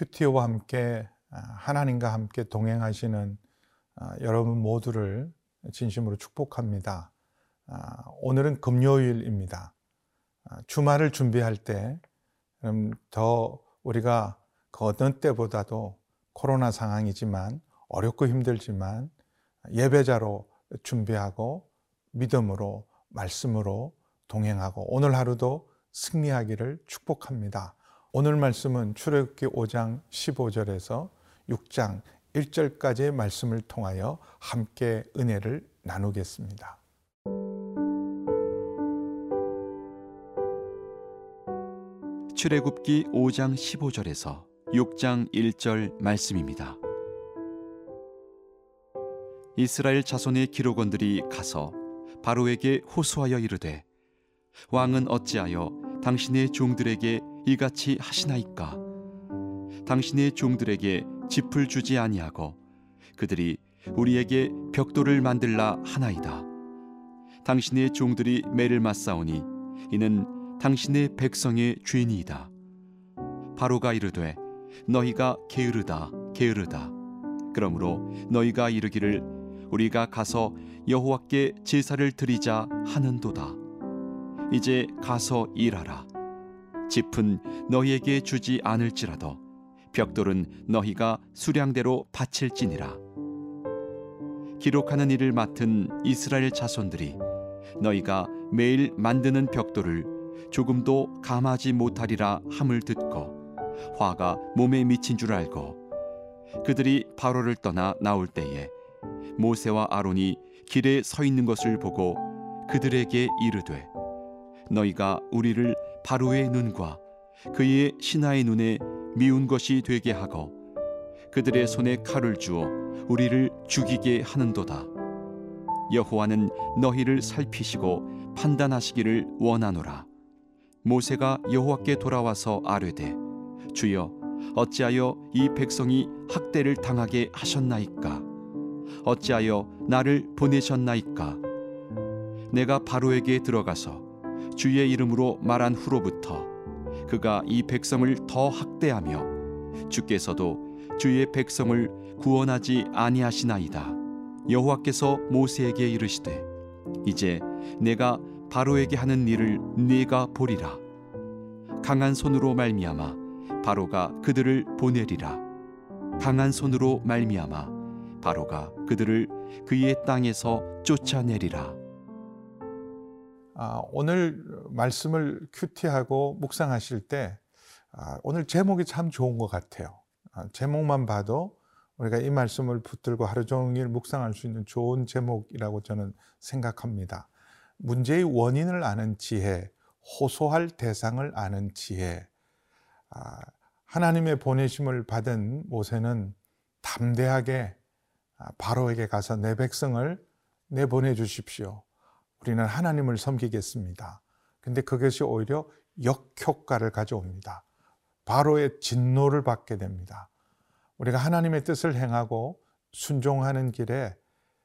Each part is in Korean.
큐티오와 함께 아, 하나님과 함께 동행하시는 아, 여러분 모두를 진심으로 축복합니다. 아, 오늘은 금요일입니다. 주말을 준비할 때, 더 우리가 그 어떤 때보다도 코로나 상황이지만 어렵고 힘들지만 예배자로 준비하고 믿음으로 말씀으로 동행하고 오늘 하루도 승리하기를 축복합니다. 오늘 말씀은 출애굽기 5장 15절에서 6장 1절까지의 말씀을 통하여 함께 은혜를 나누겠습니다. 출애굽기 5장 15절에서 6장 1절 말씀입니다. 이스라엘 자손의 기록원들이 가서 바로에게 호소하여 이르되 왕은 어찌하여 당신의 종들에게 이같이 하시나이까? 당신의 종들에게 짚을 주지 아니하고 그들이 우리에게 벽돌을 만들라 하나이다. 당신의 종들이 매를 맞사오니 이는 당신의 백성의 죄니이다. 바로가 이르되 너희가 게으르다 게으르다. 그러므로 너희가 이르기를 우리가 가서 여호와께 제사를 드리자 하는도다. 이제 가서 일하라 짚은 너희에게 주지 않을지라도 벽돌은 너희가 수량대로 바칠지니라. 기록하는 일을 맡은 이스라엘 자손들이 너희가 매일 만드는 벽돌을 조금도 감하지 못하리라 함을 듣고 화가 몸에 미친 줄 알고 그들이 바로를 떠나 나올 때에 모세와 아론이 길에 서 있는 것을 보고 그들에게 이르되 너희가 우리를 바로의 눈과 그의 신하의 눈에 미운 것이 되게 하고 그들의 손에 칼을 주어 우리를 죽이게 하는도다. 여호와는 너희를 살피시고 판단하시기를 원하노라. 모세가 여호와께 돌아와서 아뢰되 주여 어찌하여 이 백성이 학대를 당하게 하셨나이까 어찌하여 나를 보내셨나이까 내가 바로에게 들어가서 주의 이름으로 말한 후로부터 그가 이 백성을 더 학대하며 주께서도 주의 백성을 구원하지 아니하시나이다. 여호와께서 모세에게 이르시되 이제 내가 바로에게 하는 일을 네가 보리라. 강한 손으로 말미암아 바로가 그들을 보내리라. 강한 손으로 말미암아 바로가 그들을 그의 땅에서 쫓아내리라. 아, 오늘 말씀을 큐티하고 묵상하실 때 아, 오늘 제목이 참 좋은 것 같아요. 아, 제목만 봐도 우리가 이 말씀을 붙들고 하루 종일 묵상할 수 있는 좋은 제목이라고 저는 생각합니다. 문제의 원인을 아는 지혜, 호소할 대상을 아는 지혜. 아, 하나님의 보내심을 받은 모세는 담대하게 아, 바로에게 가서 내 백성을 내보내 주십시오. 우리는 하나님을 섬기겠습니다. 근데 그것이 오히려 역효과를 가져옵니다. 바로의 진노를 받게 됩니다. 우리가 하나님의 뜻을 행하고 순종하는 길에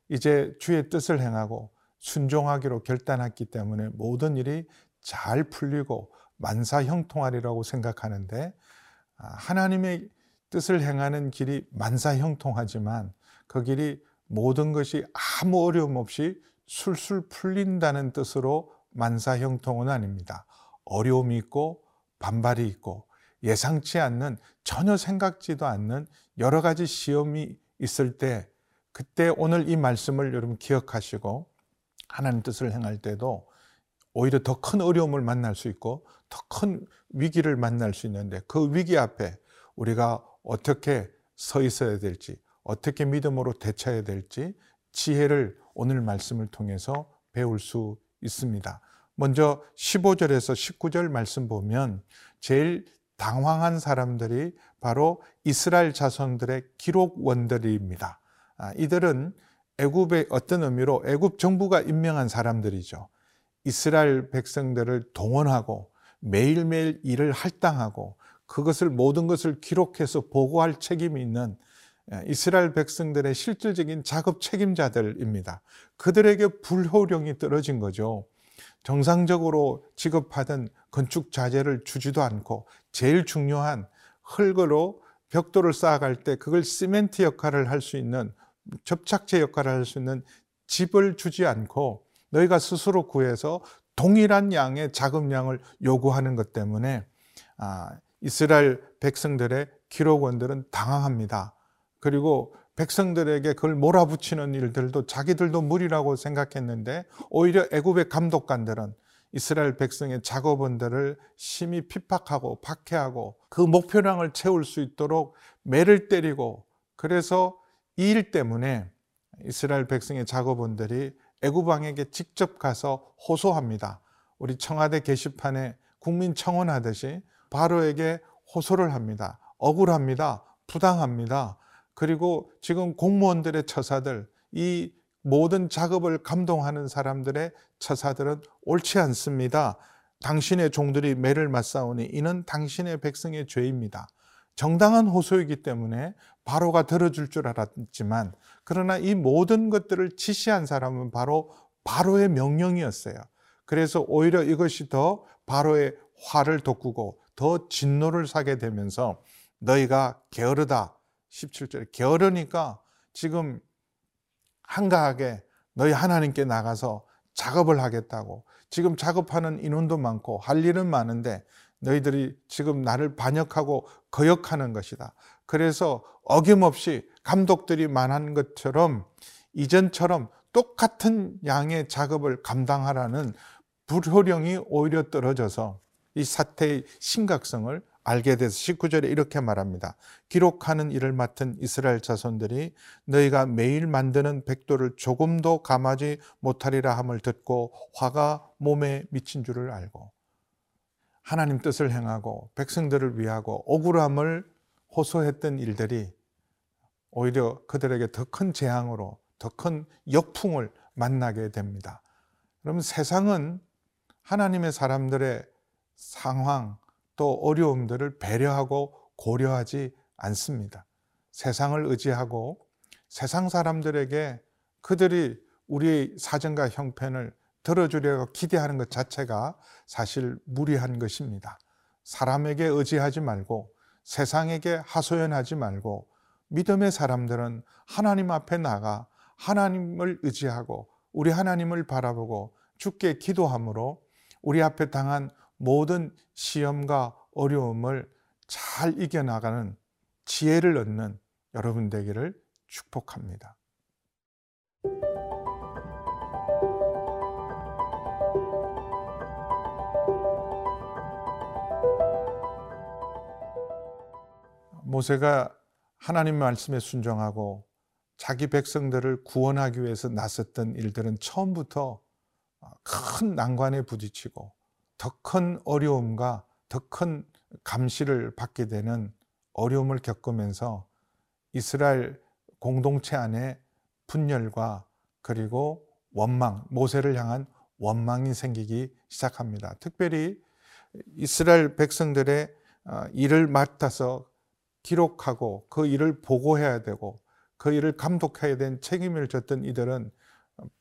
이제 주의 뜻을 행하고 순종하기로 결단했기 때문에 모든 일이 잘 풀리고 만사 형통하리라고 생각하는데 아, 하나님의 뜻을 행하는 길이 만사 형통하지만 그 길이 모든 것이 아무 어려움 없이 술술 풀린다는 뜻으로 만사형통은 아닙니다. 어려움이 있고 반발이 있고 예상치 않는 전혀 생각지도 않는 여러 가지 시험이 있을 때 그때 오늘 이 말씀을 여러분 기억하시고 하나님 뜻을 행할 때도 오히려 더 큰 어려움을 만날 수 있고 더 큰 위기를 만날 수 있는데 그 위기 앞에 우리가 어떻게 서 있어야 될지 어떻게 믿음으로 대처해야 될지 지혜를 오늘 말씀을 통해서 배울 수 있습니다. 먼저 15절에서 19절 말씀 보면 제일 당황한 사람들이 바로 이스라엘 자손들의 기록원들입니다. 아, 이들은 애굽의 어떤 의미로 애굽 정부가 임명한 사람들이죠. 이스라엘 백성들을 동원하고 매일매일 일을 할당하고 그것을 모든 것을 기록해서 보고할 책임이 있는 예, 이스라엘 백성들의 실질적인 작업 책임자들입니다. 그들에게 불효령이 떨어진 거죠. 정상적으로 지급하던 건축 자재를 주지도 않고 제일 중요한 흙으로 벽돌을 쌓아갈 때 그걸 시멘트 역할을 할 수 있는 접착제 역할을 할 수 있는 집을 주지 않고 너희가 스스로 구해서 동일한 양의 자금량을 요구하는 것 때문에 아, 이스라엘 백성들의 기록원들은 당황합니다. 그리고 백성들에게 그걸 몰아붙이는 일들도 자기들도 무리라고 생각했는데 오히려 애굽의 감독관들은 이스라엘 백성의 작업원들을 심히 핍박하고 박해하고 그 목표량을 채울 수 있도록 매를 때리고 그래서 이 일 때문에 이스라엘 백성의 작업원들이 애굽 왕에게 직접 가서 호소합니다. 우리 청와대 게시판에 국민 청원하듯이 바로에게 호소를 합니다. 억울합니다. 부당합니다. 그리고 지금 공무원들의 처사들, 이 모든 작업을 감동하는 사람들의 처사들은 옳지 않습니다. 당신의 종들이 매를 맞사오니 이는 당신의 백성의 죄입니다. 정당한 호소이기 때문에 바로가 들어줄 줄 알았지만 그러나 이 모든 것들을 지시한 사람은 바로 바로의 명령이었어요. 그래서 오히려 이것이 더 바로의 화를 돋구고 더 진노를 사게 되면서 너희가 게으르다. 17절에 게으르니까 지금 한가하게 너희 하나님께 나가서 작업을 하겠다고 지금 작업하는 인원도 많고 할 일은 많은데 너희들이 지금 나를 반역하고 거역하는 것이다. 그래서 어김없이 감독들이 말한 것처럼 이전처럼 똑같은 양의 작업을 감당하라는 불효령이 오히려 떨어져서 이 사태의 심각성을 알게 돼서 19절에 이렇게 말합니다. 기록하는 일을 맡은 이스라엘 자손들이 너희가 매일 만드는 백도를 조금도 감하지 못하리라 함을 듣고 화가 몸에 미친 줄을 알고 하나님 뜻을 행하고 백성들을 위하고 억울함을 호소했던 일들이 오히려 그들에게 더 큰 재앙으로 더 큰 역풍을 만나게 됩니다. 그럼 세상은 하나님의 사람들의 상황 또 어려움들을 배려하고 고려하지 않습니다. 세상을 의지하고 세상 사람들에게 그들이 우리의 사정과 형편을 들어주려고 기대하는 것 자체가 사실 무리한 것입니다. 사람에게 의지하지 말고 세상에게 하소연하지 말고 믿음의 사람들은 하나님 앞에 나가 하나님을 의지하고 우리 하나님을 바라보고 주께 기도함으로 우리 앞에 당한 모든 시험과 어려움을 잘 이겨나가는 지혜를 얻는 여러분 되기를 축복합니다. 모세가 하나님 말씀에 순종하고 자기 백성들을 구원하기 위해서 나섰던 일들은 처음부터 큰 난관에 부딪히고 더 큰 어려움과 더 큰 감시를 받게 되는 어려움을 겪으면서 이스라엘 공동체 안에 분열과 그리고 원망, 모세를 향한 원망이 생기기 시작합니다. 특별히 이스라엘 백성들의 어, 일을 맡아서 기록하고 그 일을 보고해야 되고 그 일을 감독해야 된 책임을 졌던 이들은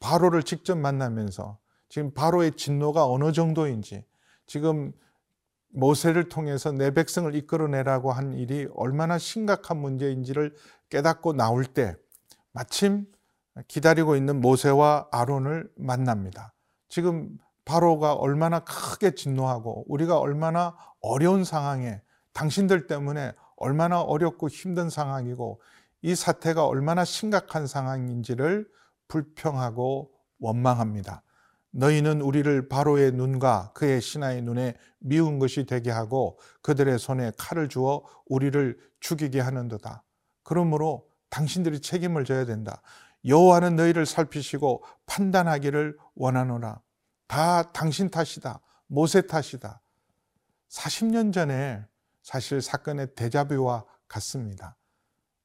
바로를 직접 만나면서 지금 바로의 진노가 어느 정도인지 지금 모세를 통해서 내 백성을 이끌어내라고 한 일이 얼마나 심각한 문제인지를 깨닫고 나올 때 마침 기다리고 있는 모세와 아론을 만납니다. 지금 바로가 얼마나 크게 진노하고 우리가 얼마나 어려운 상황에 당신들 때문에 얼마나 어렵고 힘든 상황이고 이 사태가 얼마나 심각한 상황인지를 불평하고 원망합니다. 너희는 우리를 바로의 눈과 그의 신하의 눈에 미운 것이 되게 하고 그들의 손에 칼을 주어 우리를 죽이게 하는도다. 그러므로 당신들이 책임을 져야 된다. 여호와는 너희를 살피시고 판단하기를 원하노라. 다 당신 탓이다. 모세 탓이다. 40년 전에 사실 사건의 대자뷰와 같습니다.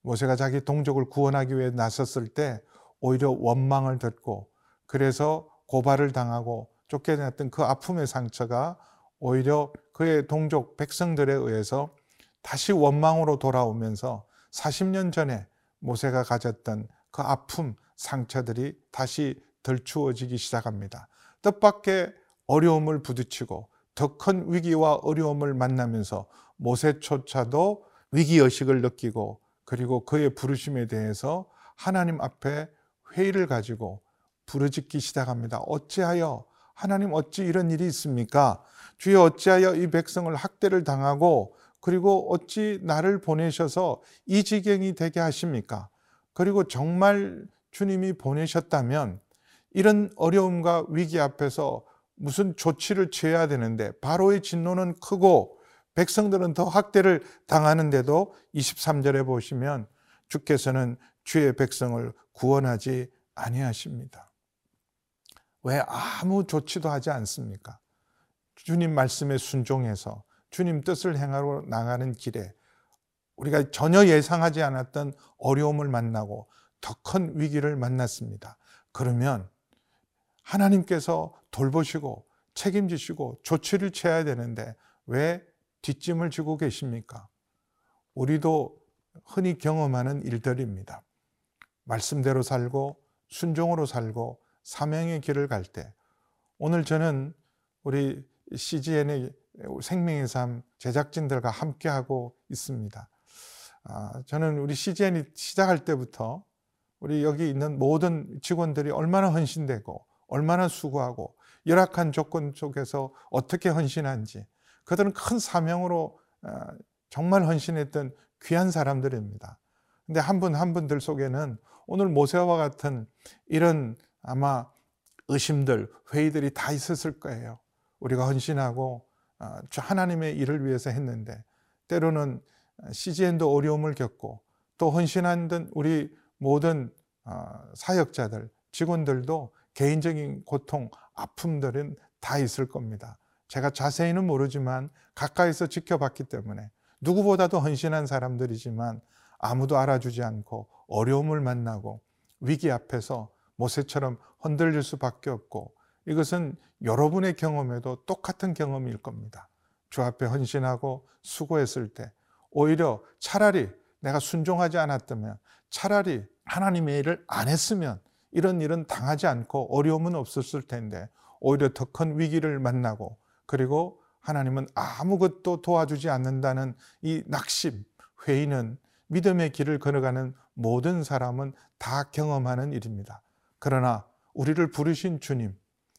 모세가 자기 동족을 구원하기 위해 나섰을 때 오히려 원망을 듣고 그래서 고발을 당하고 쫓겨났던 그 아픔의 상처가 오히려 그의 동족 백성들에 의해서 다시 원망으로 돌아오면서 40년 전에 모세가 가졌던 그 아픔, 상처들이 다시 덜추어지기 시작합니다. 뜻밖의 어려움을 부딪히고 더 큰 위기와 어려움을 만나면서 모세조차도 위기 의식을 느끼고 그리고 그의 부르심에 대해서 하나님 앞에 회의를 가지고 부르짖기 시작합니다. 어찌하여 하나님 어찌 이런 일이 있습니까? 주여 어찌하여 이 백성을 학대를 당하고 그리고 어찌 나를 보내셔서 이 지경이 되게 하십니까? 그리고 정말 주님이 보내셨다면 이런 어려움과 위기 앞에서 무슨 조치를 취해야 되는데 바로의 진노는 크고 백성들은 더 학대를 당하는데도 23절에 보시면 주께서는 주의 백성을 구원하지 아니하십니다. 왜 아무 조치도 하지 않습니까? 주님 말씀에 순종해서 주님 뜻을 행하러 나가는 길에 우리가 전혀 예상하지 않았던 어려움을 만나고 더 큰 위기를 만났습니다. 그러면 하나님께서 돌보시고 책임지시고 조치를 취해야 되는데 왜 뒷짐을 지고 계십니까? 우리도 흔히 경험하는 일들입니다. 말씀대로 살고 순종으로 살고 사명의 길을 갈 때 오늘 저는 우리 CGN의 생명의 삶 제작진들과 함께하고 있습니다. 아, 저는 우리 CGN이 시작할 때부터 우리 여기 있는 모든 직원들이 얼마나 헌신되고 얼마나 수고하고 열악한 조건 속에서 어떻게 헌신한지 그들은 큰 사명으로 어, 정말 헌신했던 귀한 사람들입니다. 근데 한 분 한 분들 속에는 오늘 모세와 같은 이런 아마 의심들, 회의들이 다 있었을 거예요. 우리가 헌신하고 어, 하나님의 일을 위해서 했는데 때로는 CGN도 어려움을 겪고 또 헌신한 듯 우리 모든 어, 사역자들, 직원들도 개인적인 고통, 아픔들은 다 있을 겁니다. 제가 자세히는 모르지만 가까이서 지켜봤기 때문에 누구보다도 헌신한 사람들이지만 아무도 알아주지 않고 어려움을 만나고 위기 앞에서 모세처럼 흔들릴 수밖에 없고 이것은 여러분의 경험에도 똑같은 경험일 겁니다. 주 앞에 헌신하고 수고했을 때 오히려 차라리 내가 순종하지 않았다면 차라리 하나님의 일을 안 했으면 이런 일은 당하지 않고 어려움은 없었을 텐데 오히려 더 큰 위기를 만나고 그리고 하나님은 아무것도 도와주지 않는다는 이 낙심, 회의는 믿음의 길을 걸어가는 모든 사람은 다 경험하는 일입니다. 그러나 우리를 부르신 주님,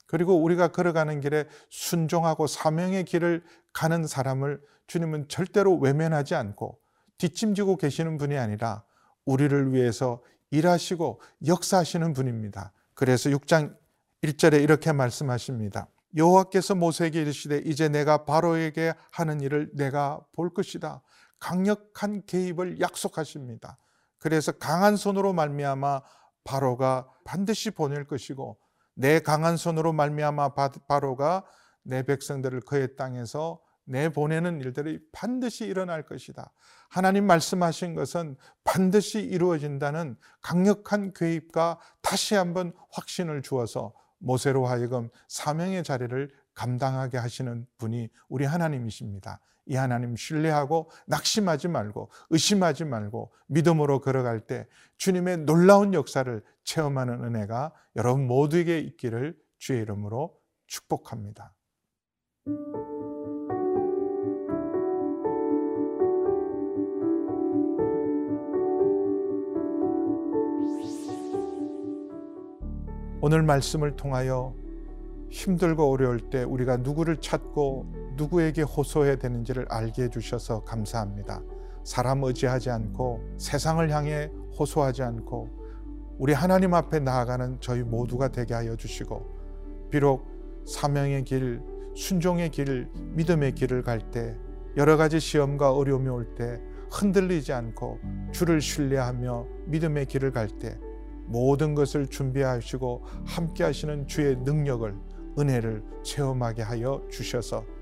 그리고 우리가 걸어가는 길에 순종하고 사명의 길을 가는 사람을 주님은 절대로 외면하지 않고 뒷짐지고 계시는 분이 아니라 우리를 위해서 일하시고 역사하시는 분입니다. 그래서 6장 1절에 이렇게 말씀하십니다. 여호와께서 모세에게 이르시되 이제 내가 바로에게 하는 일을 내가 볼 것이다. 강력한 개입을 약속하십니다. 그래서 강한 손으로 말미암아 바로가 반드시 보낼 것이고 내 강한 손으로 말미암아 바로가 내 백성들을 그의 땅에서 내보내는 일들이 반드시 일어날 것이다. 하나님 말씀하신 것은 반드시 이루어진다는 강력한 괴입과 다시 한번 확신을 주어서 모세로 하여금 사명의 자리를 감당하게 하시는 분이 우리 하나님이십니다. 이 하나님 신뢰하고 낙심하지 말고 의심하지 말고 믿음으로 걸어갈 때 주님의 놀라운 역사를 체험하는 은혜가 여러분 모두에게 있기를 주의 이름으로 축복합니다. 오늘 말씀을 통하여 힘들고 어려울 때 우리가 누구를 찾고 누구에게 호소해야 되는지를 알게 해주셔서 감사합니다. 사람 의지하지 않고 세상을 향해 호소하지 않고 우리 하나님 앞에 나아가는 저희 모두가 되게 하여 주시고 비록 사명의 길, 순종의 길, 믿음의 길을 갈 때 여러 가지 시험과 어려움이 올 때 흔들리지 않고 주를 신뢰하며 믿음의 길을 갈 때 모든 것을 준비하시고 함께 하시는 주의 능력을 은혜를 체험하게 하여 주셔서